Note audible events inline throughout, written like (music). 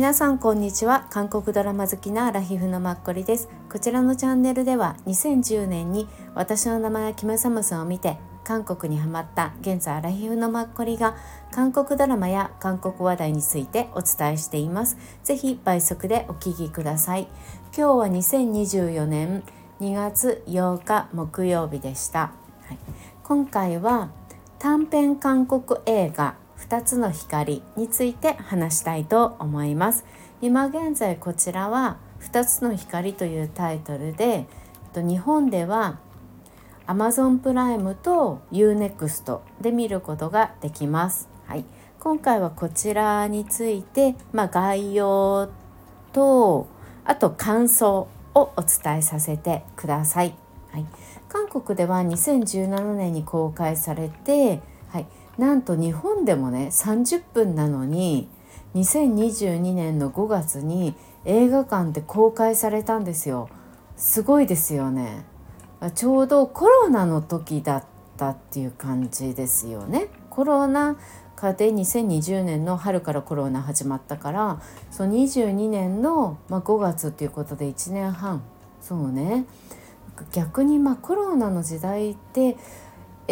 皆さんこんにちは。韓国ドラマ好きなラヒフのマッコリです。こちらのチャンネルでは2010年に私の名前はキム・サムスンを見て韓国にハマった現在アラヒフのマッコリが韓国ドラマや韓国話題についてお伝えしています。ぜひ倍速でお聞きください。今日は2024年2月8日木曜日でした、はい、今回は短編韓国映画2つの光について話したいと思います今現在こちらは2つの光というタイトルで日本では Amazon プライムと UNEXT で見ることができます。はい、今回はこちらについて、まあ、概要とあと感想をお伝えさせてください。はい、韓国では2017年に公開されて、はい、なんと日本でもね30分なのに2022年の5月に映画館で公開されたんですよ。すごいですよね。ちょうどコロナの時だったっていう感じですよね。コロナ禍で2020年の春からコロナ始まったからその22年の、ま、5月っていうことで1年半そうね。逆にまあコロナの時代って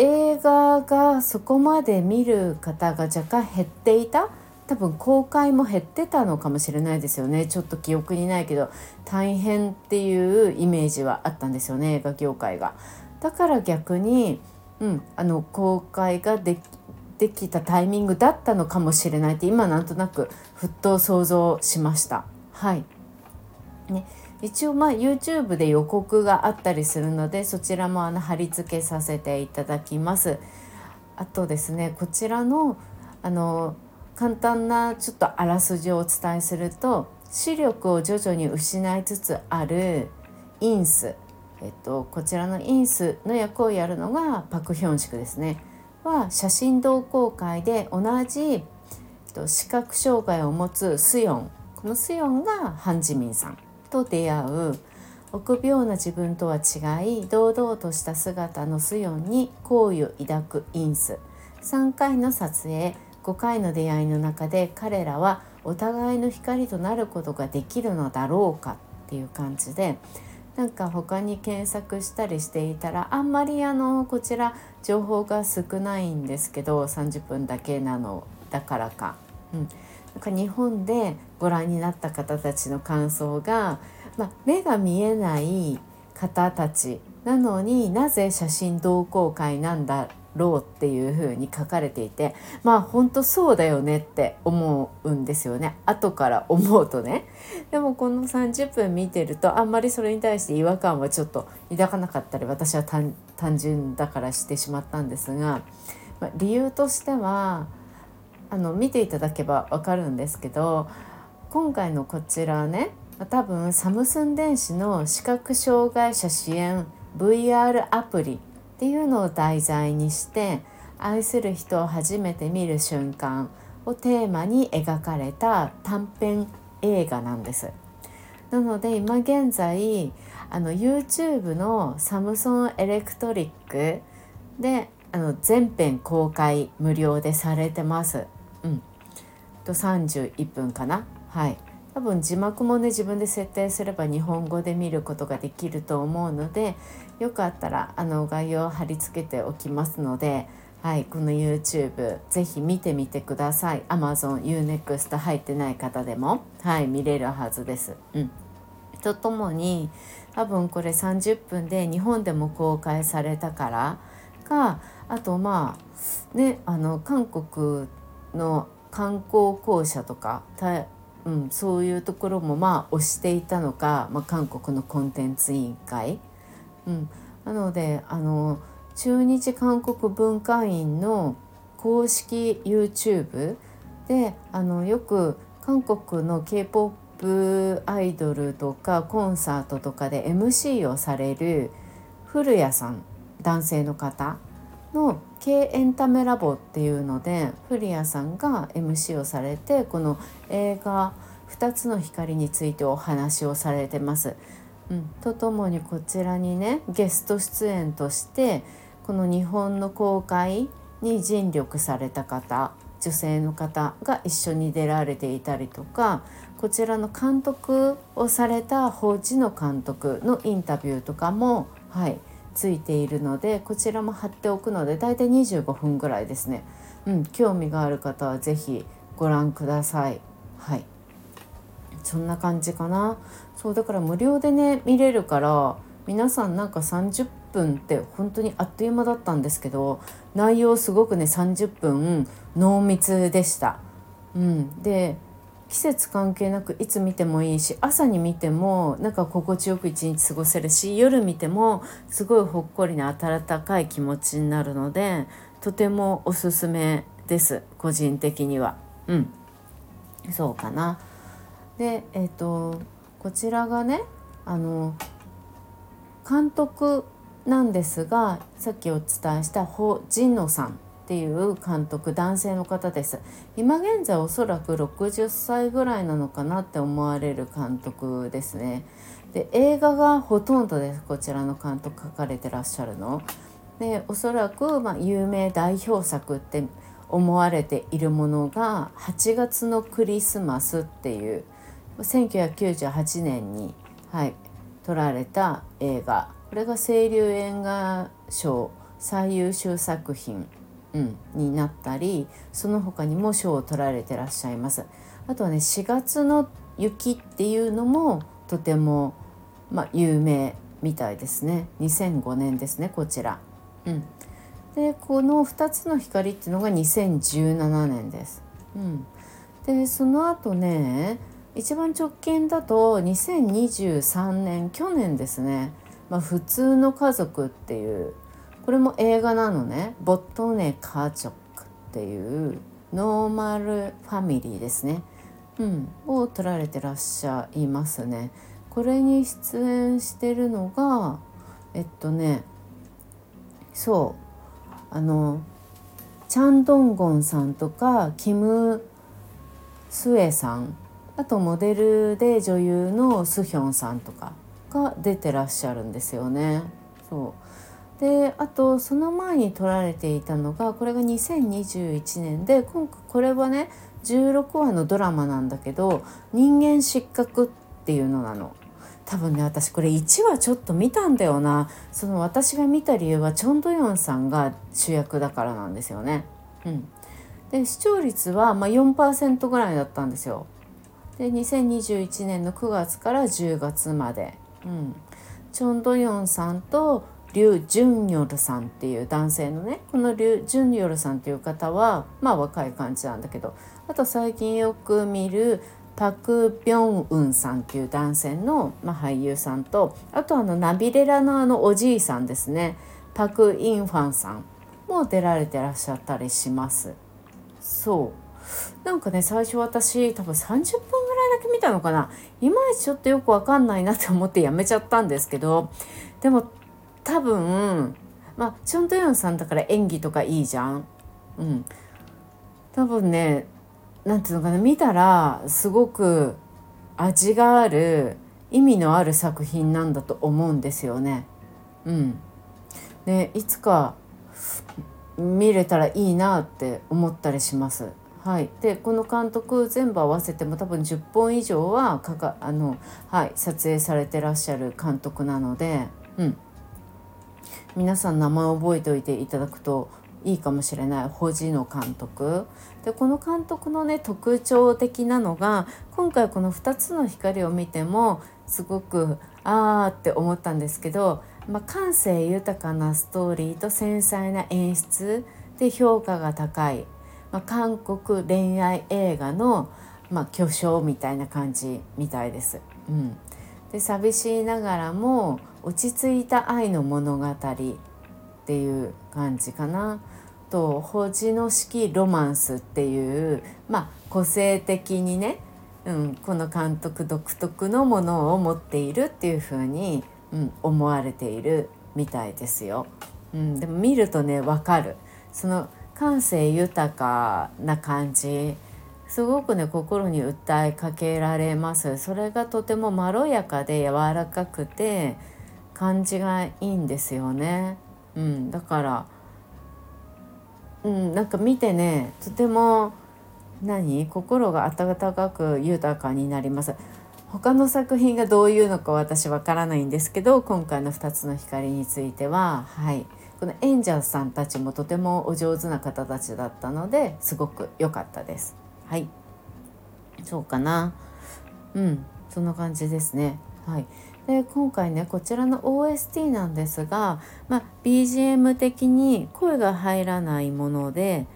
映画がそこまで見る方が若干減っていた？多分公開も減ってたのかもしれないですよねちょっと記憶にないけど大変っていうイメージはあったんですよね映画業界が。だから逆に、うん、あの公開がでできたタイミングだったのかもしれないって今なんとなくふっと想像しました。はいね、一応まあ YouTube で予告があったりするのでそちらもあの貼り付けさせていただきます。あとですねこちらのあの簡単なちょっとあらすじをお伝えすると視力を徐々に失いつつあるインス、えっと、こちらのインスの役をやるのがパク・ヒョンシクですね。は写真同好会で同じ、えっと、視覚障害を持つスヨン。このスヨンがハン・ジミンさん。と出会う臆病な自分とは違い堂々とした姿のスヨンに好意を抱くインス3回の撮影5回の出会いの中で彼らはお互いの光となることができるのだろうかっていう感じでなんか他に検索したりしていたらあんまりあのこちら情報が少ないんですけど30分だけなのだからか。うん日本でご覧になった方たちの感想が、まあ、目が見えない方たちなのになぜ写真同好会なんだろうっていう風に書かれていてまあ本当そうだよねって思うんですよね。後から思うとね。でもこの30分見てるとあんまりそれに対して違和感はちょっと抱かなかったり私は単純だからしてしまったんですが、まあ、理由としてはあの見ていただけば分かるんですけど今回のこちらね多分サムスン電子の視覚障害者支援 VR アプリっていうのを題材にして愛する人を初めて見る瞬間をテーマに描かれた短編映画なんです。なので今現在あの YouTube のサムソンエレクトリックであの全編公開無料でされてます。と31分かな。はい。多分字幕もね自分で設定すれば日本語で見ることができると思うのでよかったらあの概要を貼り付けておきますので、はい、この YouTube ぜひ見てみてください。Amazon、UNEXT 入ってない方でも、はい、見れるはずです。うん。とともに多分これ30分で日本でも公開されたからかあとまあねあの韓国の観光公社とかうん、そういうところもまあ推していたのか、まあ、韓国のコンテンツ委員会、うん、なのであの中日韓国文化院の公式 YouTube であのよく韓国の k p o p アイドルとかコンサートとかで MC をされる古谷さん男性の方の K エンタメラボっていうので古谷さんが MC をされてこの映画「2つの光」についてお話をされてます。うん、とともにこちらにねゲスト出演としてこの日本の公開に尽力された方女性の方が一緒に出られていたりとかこちらの監督をされた法事の監督のインタビューとかも、はい、ついているのでこちらも貼っておくので大体25分ぐらいですね、うん、興味がある方は是非ご覧ください。はいそんな感じかなそうだから無料でね見れるから皆さんなんか30分って本当にあっという間だったんですけど内容すごくね30分濃密でした。うん、で季節関係なくいつ見てもいいし朝に見てもなんか心地よく一日過ごせるし夜見てもすごいほっこりな温かい気持ちになるのでとてもおすすめです個人的には。うんそうかな。でえっ、ー、とこちらがねあの監督なんですがさっきお伝えしたホ・ジンノさんっていう監督男性の方です。今現在おそらく60歳ぐらいなのかなって思われる監督ですね。で映画がほとんどです。こちらの監督書かれてらっしゃるの。でおそらくま有名代表作って思われているものが「8月のクリスマス」っていう1998年に、はい、撮られた映画。これが清流映画賞最優秀作品、うん、になったりその他にも賞を取られてらっしゃいます。あとはね4月の雪っていうのもとても、まあ、有名みたいですね2005年ですねこちら。うん、でこの2つの光っていうのが2017年です。うん、でその後ね一番直近だと2023年去年ですねまあ、普通の家族っていうこれも映画なのね。보통의 가족っていう normal family ですね、うん、を撮られてらっしゃいますね。これに出演してるのがえっとねそう。あのチャン・ドンゴンさんとかキム・スエさん。あとモデルで女優のスヒョンさんとかが出てらっしゃるんですよね。そう。であとその前に撮られていたのがこれが2021年で今回これはね16話のドラマなんだけど「人間失格」っていうのなの。多分ね私これ1話ちょっと見たんだよなその私が見た理由はチョン・ドヨンさんが主役だからなんですよね。うん、で視聴率はまあ4%ぐらいだったんですよ。で2021年の9月から10月までうん、チョン・ドヨンさんとリュ・ジュンヨルさんっていう男性のねこのリュ・ジュンヨルさんっていう方はまあ若い感じなんだけどあと最近よく見るパク・ビョンウンさんっていう男性の、まあ、俳優さんとあとあのナビレラのあのおじいさんですね。パク・インファンさん。も出られてらっしゃったりします。そう。なんかね最初私多分30分ぐらいだけ見たのかな。いまいちちょっとよくわかんないなって思ってやめちゃったんですけどでも多分まあチョン・ドヨンさんだから演技とかいいじゃん。うん、多分ね何ていうのかな見たらすごく味がある意味のある作品なんだと思うんですよね。うん、でいつか見れたらいいなって思ったりします。はい、でこの監督全部合わせても多分10本以上はかかあの、はい、撮影されてらっしゃる監督なので、うん、皆さん名前覚えておいていただくといいかもしれない。保持の監督。でこの監督のね特徴的なのが今回この2つの光を見てもすごくあーって思ったんですけど、まあ、感性豊かなストーリーと繊細な演出で評価が高い。まあ、韓国恋愛映画の、まあ、巨匠みたいな感じみたいです。うん、で寂しいながらも落ち着いた愛の物語っていう感じかな。と「星の式ロマンス」っていう、まあ、個性的にね、うん、この監督独特のものを持っているっていうふうに、うん、思われているみたいですよ。うん、でも見るとね分かるその感性豊かな感じすごくね心に訴えかけられます。それがとてもまろやかで柔らかくて感じがいいんですよね、うん、だからうん、なんか見てねとても何？心が温かく豊かになります。他の作品がどういうのか私わからないんですけど今回の2つの光についてははい。この演者さんたちもとてもお上手な方たちだったのですごく良かったです。はい。そうかな。うん。そんな感じですね。はい。で今回ねこちらの OST なんですが、まあ、BGM 的に声が入らないもので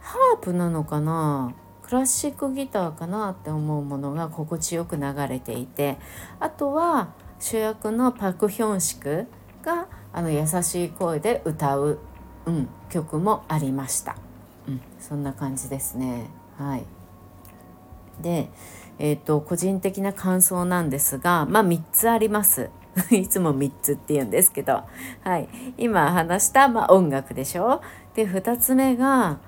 ハープなのかな？クラシックギターかなって思うものが心地よく流れていてあとは主役のパク・ヒョンシクがあの優しい声で歌う、うん、曲もありました、うん、そんな感じですね。はいでえーと、個人的な感想なんですがまあ3つあります。(laughs) いつも3つって言うんですけど、はい、今話した、まあ、音楽でしょ？で2つ目が、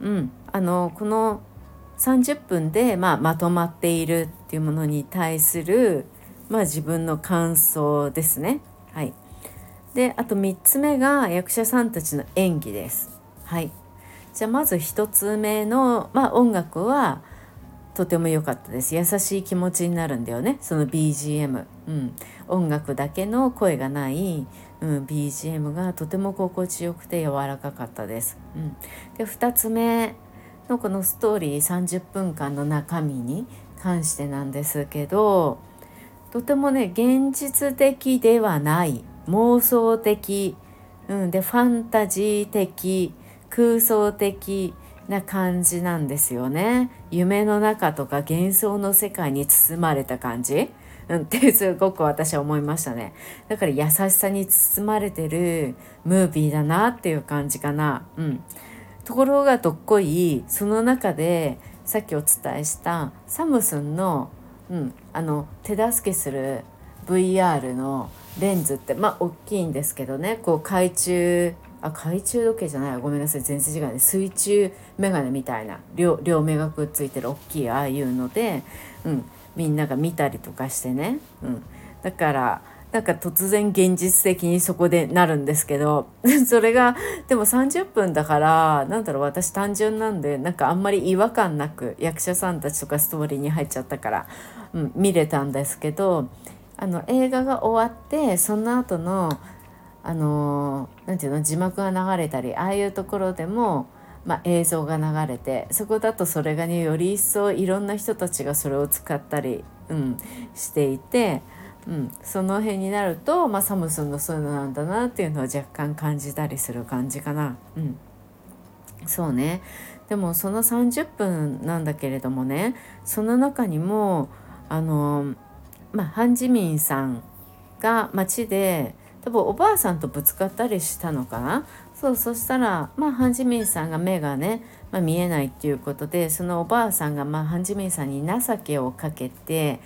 うん、あのこの30分で、まあ、まとまっているっていうものに対する、まあ、自分の感想ですね。はい、であと3つ目が役者さんたちの演技です。はい、じゃあまず1つ目の、まあ、音楽はとても良かったです。優しい気持ちになるんだよね。その BGM、うん、音楽だけの声がない、うん、BGM がとても心地よくて柔らかかったです。うん、で2つ目のこのストーリー30分間の中身に関してなんですけどとてもね現実的ではない妄想的、うん、でファンタジー的。空想的な感じなんですよね。夢の中とか幻想の世界に包まれた感じ、うん、ってすごく私は思いましたね。だから優しさに包まれてるムービーだなっていう感じかな。うん。ところがどっこいその中でさっきお伝えしたサムスンの,、うん、あの手助けする VR のレンズってまあ大きいんですけどね。こう懐中あ懐中時計じゃないごめんなさい。全然違うね。水中メガネみたいな。両両目がくっついてる大きいああいうので、うん、みんなが見たりとかしてね、うん、だからなんか突然現実的にそこでなるんですけど (laughs) それがでも30分だからなんだろう私単純なんでなんかあんまり違和感なく役者さんたちとかストーリーに入っちゃったから、うん、見れたんですけどあの映画が終わってその後のあのなていうの字幕が流れたりああいうところでも、まあ、映像が流れてそこだとそれがねより一層いろんな人たちがそれを使ったり、うん、していて、うん、その辺になると、まあ、サムスンのそういうのなんだなっていうのを若干感じたりする感じかな。うん、そうねでもその30分なんだけれどもねその中にもあのまあハン・ジミンさんが街で多分おばあさんとぶつかったりしたのかな？そうそしたらまあハン・ジミンさんが目がね、まあ、見えないっていうことでそのおばあさんが、まあ、ハン・ジミンさんに情けをかけて、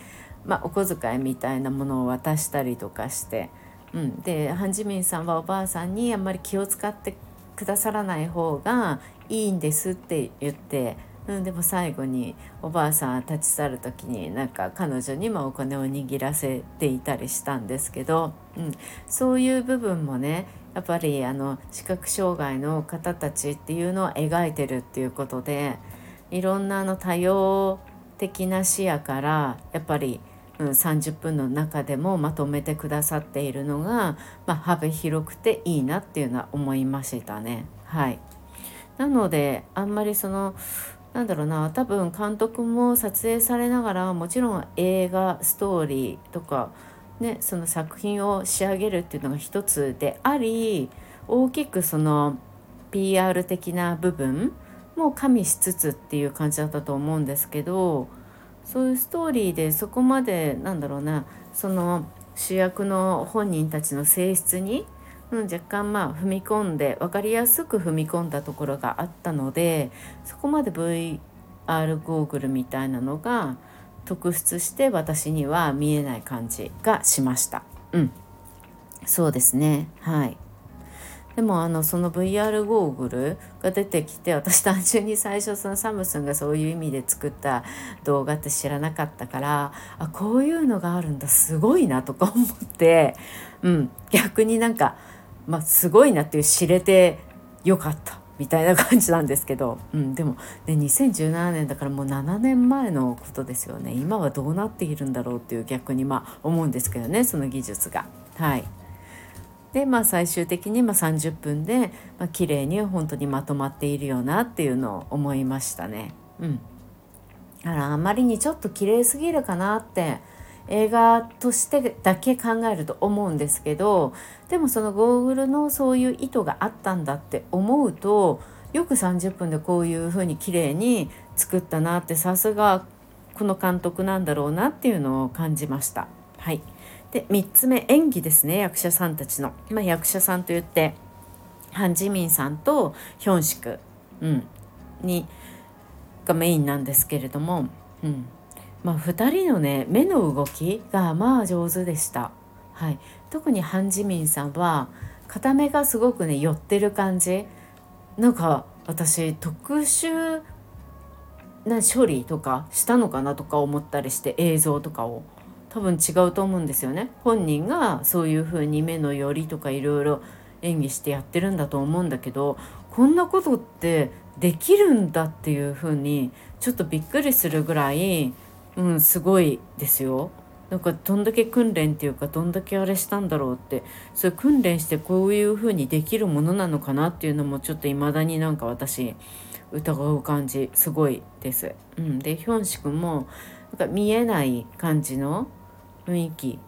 まあ、お小遣いみたいなものを渡したりとかして、うん、でハン・ジミンさんはおばあさんにあんまり気を使ってくださらない方がいいんですって言ってうん、でも最後におばあさん立ち去る時になんか彼女にもお金を握らせていたりしたんですけど、うん、そういう部分もねやっぱりあの視覚障害の方たちっていうのを描いてるっていうことでいろんなあの多様的な視野からやっぱり、うん、30分の中でもまとめてくださっているのが、まあ、幅広くていいなっていうのは思いましたね。はい、なのであんまりそのなんだろうな多分監督も撮影されながらもちろん映画ストーリーとか、ね、その作品を仕上げるっていうのが一つであり大きくその PR 的な部分も加味しつつっていう感じだったと思うんですけどそういうストーリーでそこまでなんだろうなその主役の本人たちの性質にうん、若干まあ踏み込んで分かりやすく踏み込んだところがあったのでそこまで VR ゴーグルみたいなのが特筆して私には見えない感じがしました。うん、そうですね。はい。でもあのその VR ゴーグルが出てきて私単純に最初そのサムスンがそういう意味で作った動画って知らなかったからあこういうのがあるんだすごいなとか思って、うん、逆になんかまあ、すごいなっていう知れてよかったみたいな感じなんですけど、うん、でも、ね、2017年だからもう7年前のことですよね今はどうなっているんだろうっていう逆にまあ思うんですけどねその技術が。はいでまあ最終的にまあ30分で、まあ綺麗に本当にまとまっているよなっていうのを思いましたね。うん、だからあまりにちょっと綺麗すぎるかなって映画としてだけ考えると思うんですけどでもそのゴーグルのそういう意図があったんだって思うとよく30分でこういう風に綺麗に作ったなってさすがこの監督なんだろうなっていうのを感じました。はい。で3つ目演技ですね役者さんたちの、まあ、役者さんといってハン・ジミンさんとヒョンシク、うん、にがメインなんですけれども、うん。まあ、2人のね目の動きがまあ上手でした。はい、特にハン・ジミンさんは片目がすごくね寄ってる感じ。なんか私特殊な処理とかしたのかなとか思ったりして映像とかを。多分違うと思うんですよね。本人がそういう風に目の寄りとかいろいろ演技してやってるんだと思うんだけどこんなことってできるんだっていう風にちょっとびっくりするぐらい、うん、すごいですよ。なんかどんだけ訓練っていうかどんだけあれしたんだろうってそういう訓練してこういう風にできるものなのかなっていうのもちょっと未だになんか私疑う感じすごいです。うん、でヒョンシ君もなんか見えない感じの雰囲気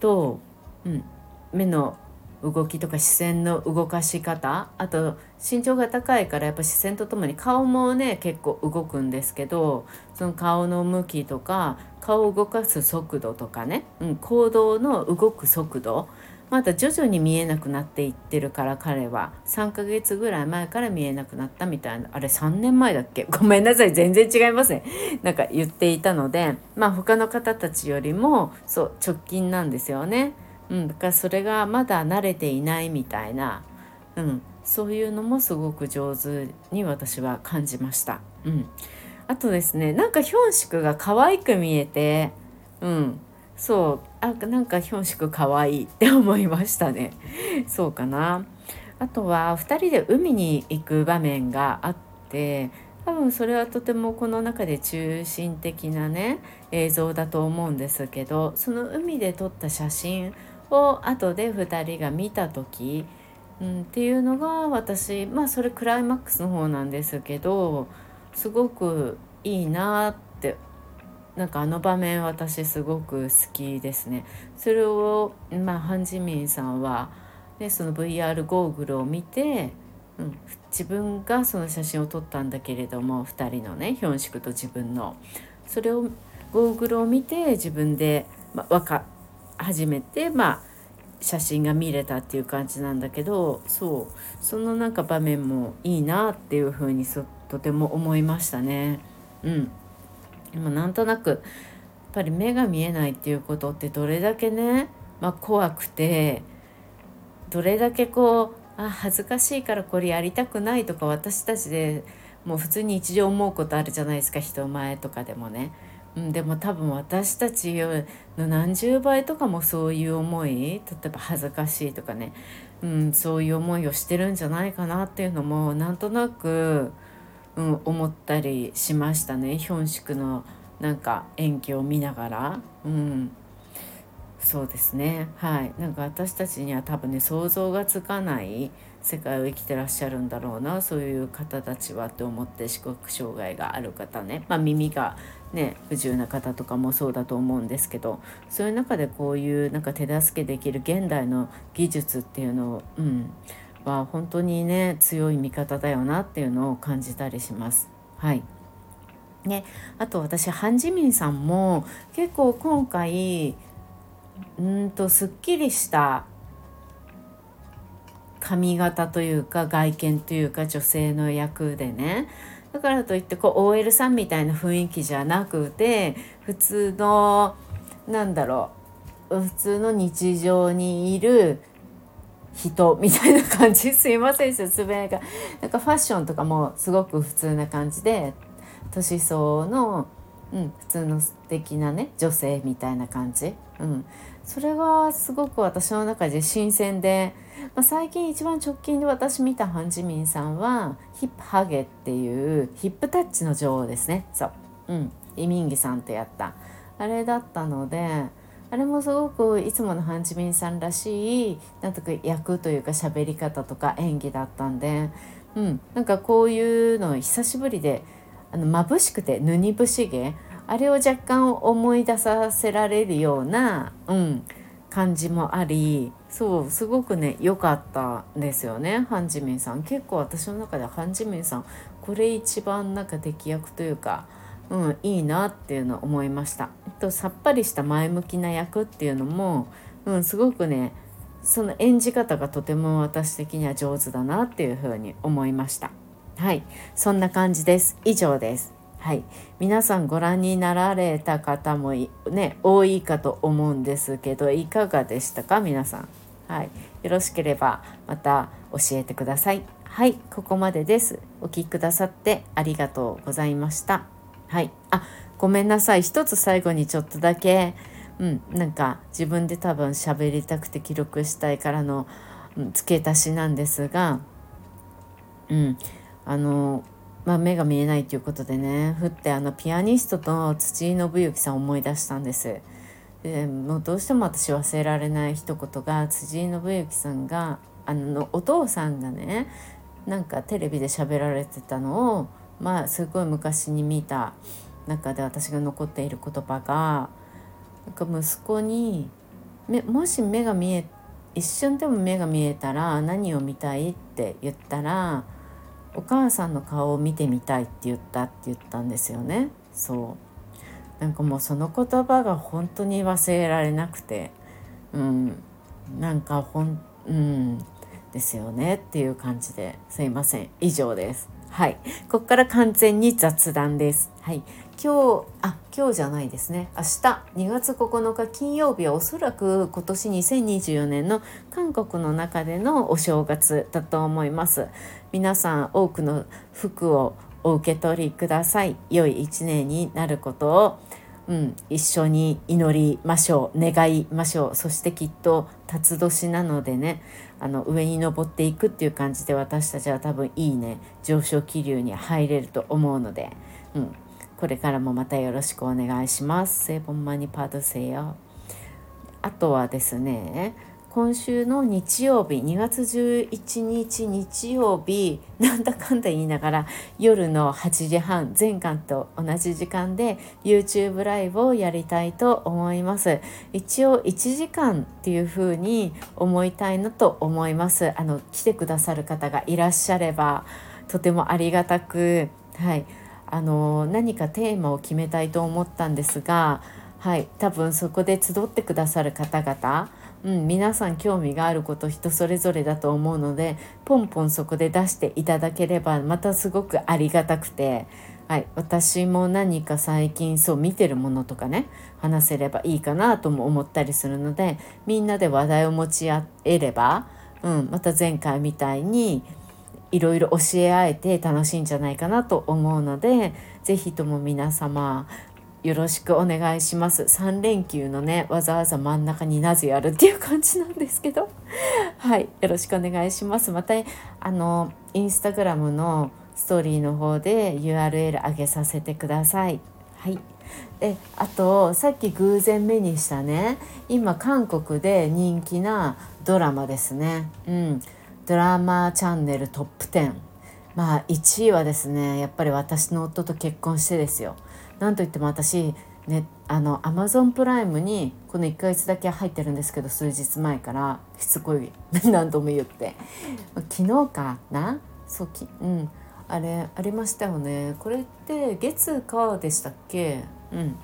と、うん、目の動きとか視線の動かし方あと身長が高いからやっぱ視線とともに顔もね結構動くんですけどその顔の向きとか顔を動かす速度とかね、うん、行動の動く速度まだ徐々に見えなくなっていってるから彼は。3ヶ月ぐらい前から見えなくなったみたいな。あれ3年前だっけ？(laughs) ごめんなさい。全然違いますね。なんか言っていたのでまあ他の方たちよりもそう直近なんですよね。うん、だからそれがまだ慣れていないみたいな、うん、そういうのもすごく上手に私は感じました。うん、あとですねなんかヒョンシクが可愛く見えて、うん、そうあなんかヒョンシク可愛いって思いましたね。(laughs) そうかな。あとは2人で海に行く場面があって多分それはとてもこの中で中心的なね映像だと思うんですけどその海で撮った写真を後で2人が見た時、うん、っていうのが私まあそれクライマックスの方なんですけどすごくいいなってなんかあの場面私すごく好きですね。それを、まあ、ハン・ジミンさんは、ね、その VR ゴーグルを見て、うん、自分がその写真を撮ったんだけれども2人のねヒョンシクと自分のそれをゴーグルを見て自分で、まあ、分か始めて、まあ、写真が見れたっていう感じなんだけどそうそのなんか場面もいいなっていうふうにとても思いましたね。うんでもなんとなくやっぱり目が見えないっていうことってどれだけね、まあ、怖くてどれだけこうあ恥ずかしいからこれやりたくないとか私たちでもう普通に日常思うことあるじゃないですか人前とかでもね。うん、でも多分私たちの何十倍とかもそういう思い例えば恥ずかしいとかね、うん、そういう思いをしてるんじゃないかなっていうのもなんとなくうん、思ったりしましたね。ヒョンシクのなんか演技を見ながら。うん。そうですね。はい。なんか私たちには多分ね想像がつかない世界を生きてらっしゃるんだろうな。そういう方たちはって思って視覚障害がある方ね、まあ、耳がね不自由な方とかもそうだと思うんですけどそういう中でこういうなんか手助けできる現代の技術っていうのを、うん、は本当にね強い味方だよなっていうのを感じたりします。はいね、あと私ハン・ジミンさんも結構今回うんとすっきりした髪型というか外見というか女性の役でねだからといってこう OL さんみたいな雰囲気じゃなくて普通のなんだろう普通の日常にいる人みたいな感じ。(laughs) すいません説明が。なんかファッションとかもすごく普通な感じで年相の、うん、普通の素敵なね女性みたいな感じ、うん、それがすごく私の中で新鮮で、まあ、最近一番直近で私見たハン・ジミンさんはヒップハゲっていうヒップタッチの女王ですね。そう。うん。イミンギさんとやった。あれだったのであれもすごくいつものハン・ジミンさんらしいなんとか役というか喋り方とか演技だったんで、うん、なんかこういうの久しぶりであの眩しくてぬに節毛あれを若干思い出させられるような、うん、感じもありそうすごくね良かったんですよねハン・ジミンさん結構私の中でハン・ジミンさんこれ一番なんか敵役というか、うん、いいなっていうのを思いました。とさっぱりした前向きな役っていうのも、うん、すごくねその演じ方がとても私的には上手だなっていうふうに思いました。はいそんな感じです以上ですはい。皆さんご覧になられた方もね多いかと思うんですけどいかがでしたか？皆さん。はい。よろしければまた教えてください。はい。ここまでです。お聴きくださってありがとうございました。はい。あごめんなさい。一つ最後にちょっとだけ。うん。なんか自分で多分喋りたくて記録したいからの、うん、付け足しなんですが。うん。あの、まあ、目が見えないということでねふってあのピアニストと土井信之さんを思い出したんです。でもうどうしても私忘れられない一言が辻井信之さんがあのお父さんがねなんかテレビで喋られてたのをまあすごい昔に見た中で私が残っている言葉がなんか息子にもし目が見え一瞬でも目が見えたら何を見たい？って言ったらお母さんの顔を見てみたいって言ったって言ったんですよね。そう。なんかもうその言葉が本当に忘れられなくて。うん。なんかほんうん。ですよねっていう感じで。すいません。以上です。はい。ここから完全に雑談です。はい。今日あ今日じゃないですね。明日2月9日金曜日はおそらく今年2024年の韓国の中でのお正月だと思います。皆さん多くの服をお受け取りください。良い一年になることをうん、一緒に祈りましょう願いましょう。そしてきっと辰年なのでねあの上に登っていくっていう感じで私たちは多分いいね上昇気流に入れると思うので、うん、これからもまたよろしくお願いします。セボンマニパドセよ。あとはですね、今週の日曜日2月11日日曜日なんだかんだ言いながら夜の8時半前回と同じ時間で YouTube ライブをやりたいと思います一応1時間っていう風に思いたいのと思いますあの来てくださる方がいらっしゃればとてもありがたくはいあの何かテーマを決めたいと思ったんですが、はい、多分そこで集ってくださる方々、うん、皆さん興味があること人それぞれだと思うのでポンポンそこで出していただければまたすごくありがたくて、はい、私も何か最近そう見てるものとかね話せればいいかなとも思ったりするのでみんなで話題を持ち合えれば、うん、また前回みたいにいろいろ教え合えて楽しいんじゃないかなと思うので是非とも皆様よろしくお願いします。3連休のねわざわざ真ん中になぜやるっていう感じなんですけど。(laughs) はいよろしくお願いします。またあのインスタグラムのストーリーの方で URL 上げさせてください。はい。であとさっき偶然目にしたね今韓国で人気なドラマですね。うん。ドラマチャンネルトップ10まあ1位はですねやっぱり私の夫と結婚してですよ。なんといっても私ねあのアマゾンプライムにこの1ヶ月だけ入ってるんですけど数日前からしつこい (laughs) 何度も言って。昨日かな？そうきうん。あれありましたよね。これって月かでしたっけ？うん。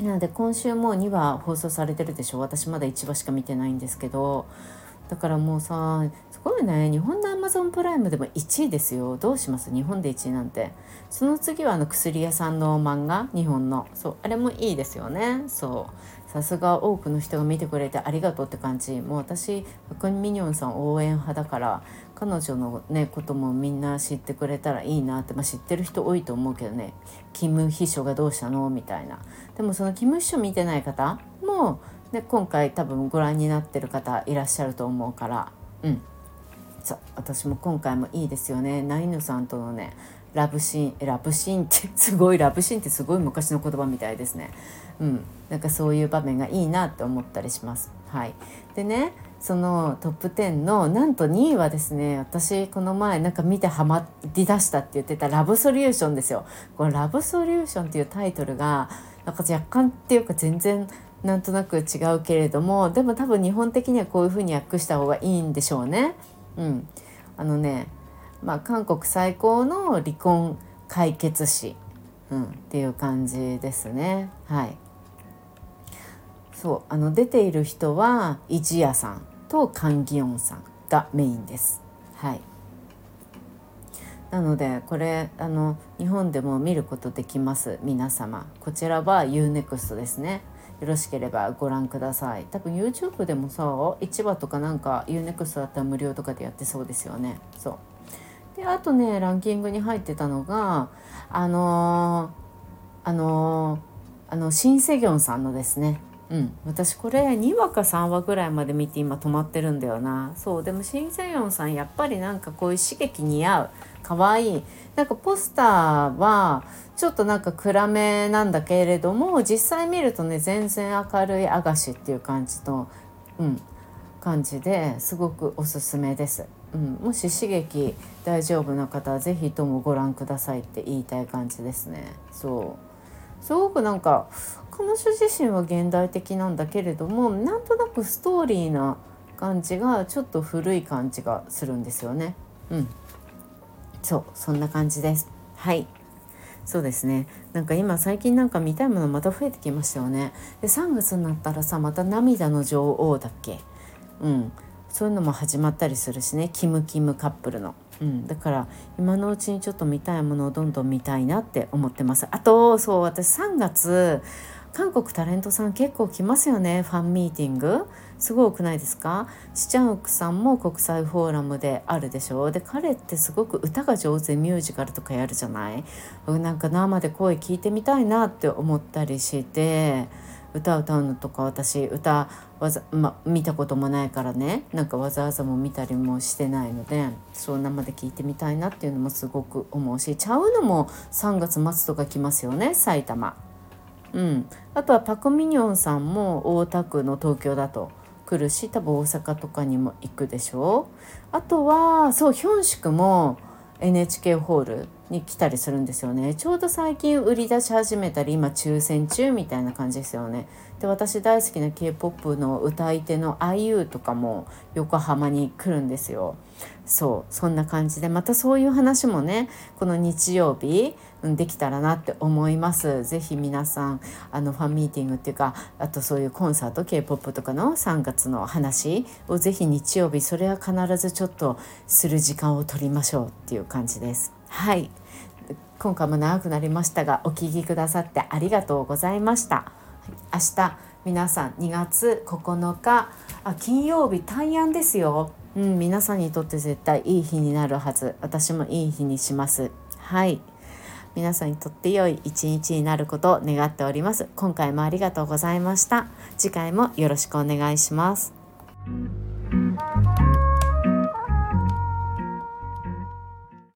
なので今週も2話放送されてるでしょ。私まだ1話しか見てないんですけど。だからもうさすごいね。日本のアマゾンプライムでも1位ですよ。どうします？日本で1位なんて。その次はあの薬屋さんの漫画？日本の。そうあれもいいですよね。そう。さすが多くの人が見てくれてありがとうって感じ。もう私パミニョンさん応援派だから彼女のねこともみんな知ってくれたらいいなって、まあ、知ってる人多いと思うけどね。キム秘書がどうしたの？みたいな。でもそのキム秘書見てない方も、ね、今回多分ご覧になってる方いらっしゃると思うからうんそう私も今回もいいですよねナイヌさんとのねラブシーンラブシーンって (laughs) すごいラブシーンってすごい昔の言葉みたいですね。うん、なんかそういう場面がいいなって思ったりします。はい、でねそのトップ10のなんと2位はですね私この前なんか見てハマりだしたって言ってた「ラブソリューション」ですよ。この「ラブソリューション」っていうタイトルがなんか若干っていうか全然なんとなく違うけれどもでも多分日本的にはこういうふうに訳した方がいいんでしょうね。うん、あのねまあ、韓国最高の離婚解決史、うん、っていう感じですね。はい、そう。あの出ている人はイジヤさんとカンギヨンさんがメインです。はい。なのでこれあの日本でも見ることできます。皆様。こちらは UNEXT ですね。よろしければご覧ください。多分 YouTube でもさ1話とかなんか UNEXT だったら無料とかでやってそうですよね。そう。であとねランキングに入ってたのがあのー、あのー、あのシン・セギョンさんのですね。うん、私これ2話か3話ぐらいまで見て今止まってるんだよな。そうでもシン・セヨンさんやっぱりなんかこういう刺激似合う。かわい。いなんかポスターはちょっとなんか暗めなんだけれども実際見るとね全然明るいアガシっていう感じの、うん、感じですごくおすすめです。うん、もし刺激大丈夫な方は是非ともご覧くださいって言いたい感じですね。そう。すごくなんか彼女自身は現代的なんだけれどもなんとなくストーリーな感じがちょっと古い感じがするんですよね。うん、そうそんな感じです。はい。そうですね。なんか今最近なんか見たいものまた増えてきましたよね。で3月になったらさまた涙の女王だっけ？うん。そういうのも始まったりするしね。キムキムカップルの。うん、だから今のうちにちょっと見たいものをどんどん見たいなって思ってます。あとそう私3月韓国タレントさん結構来ますよねファンミーティング。すごくないですか？チチャンウクさんも国際フォーラムであるでしょで彼ってすごく歌が上手でミュージカルとかやるじゃない？なんか生で声聞いてみたいなって思ったりして歌歌うのとか私歌わざ、ま、見たこともないからね。なんかわざわざも見たりもしてないのでそう生で聞いてみたいなっていうのもすごく思うしちゃうのも3月末とか来ますよね埼玉。うん、あとはパク・ミニョンさんも大田区の東京だと来るし多分大阪とかにも行くでしょ。うあとはそうヒョンシクも NHK ホールに来たりするんですよね。ちょうど最近売り出し始めたり今抽選中みたいな感じですよね。で私大好きな k p o p の歌い手の IU とかも横浜に来るんですよ。そうそんな感じでまたそういう話もねこの日曜日できたらなって思います。是非皆さんあのファンミーティングっていうかあとそういうコンサート k p o p とかの3月の話を是非日曜日それは必ずちょっとする時間を取りましょうっていう感じです。はい。今回も長くなりましたがお聴きくださってありがとうございました。明日皆さん2月9日あ金曜日大安ですよ。うん、皆さんにとって絶対いい日になるはず。私もいい日にします。はい。皆さんにとって良い一日になることを願っております。今回もありがとうございました。次回もよろしくお願いします。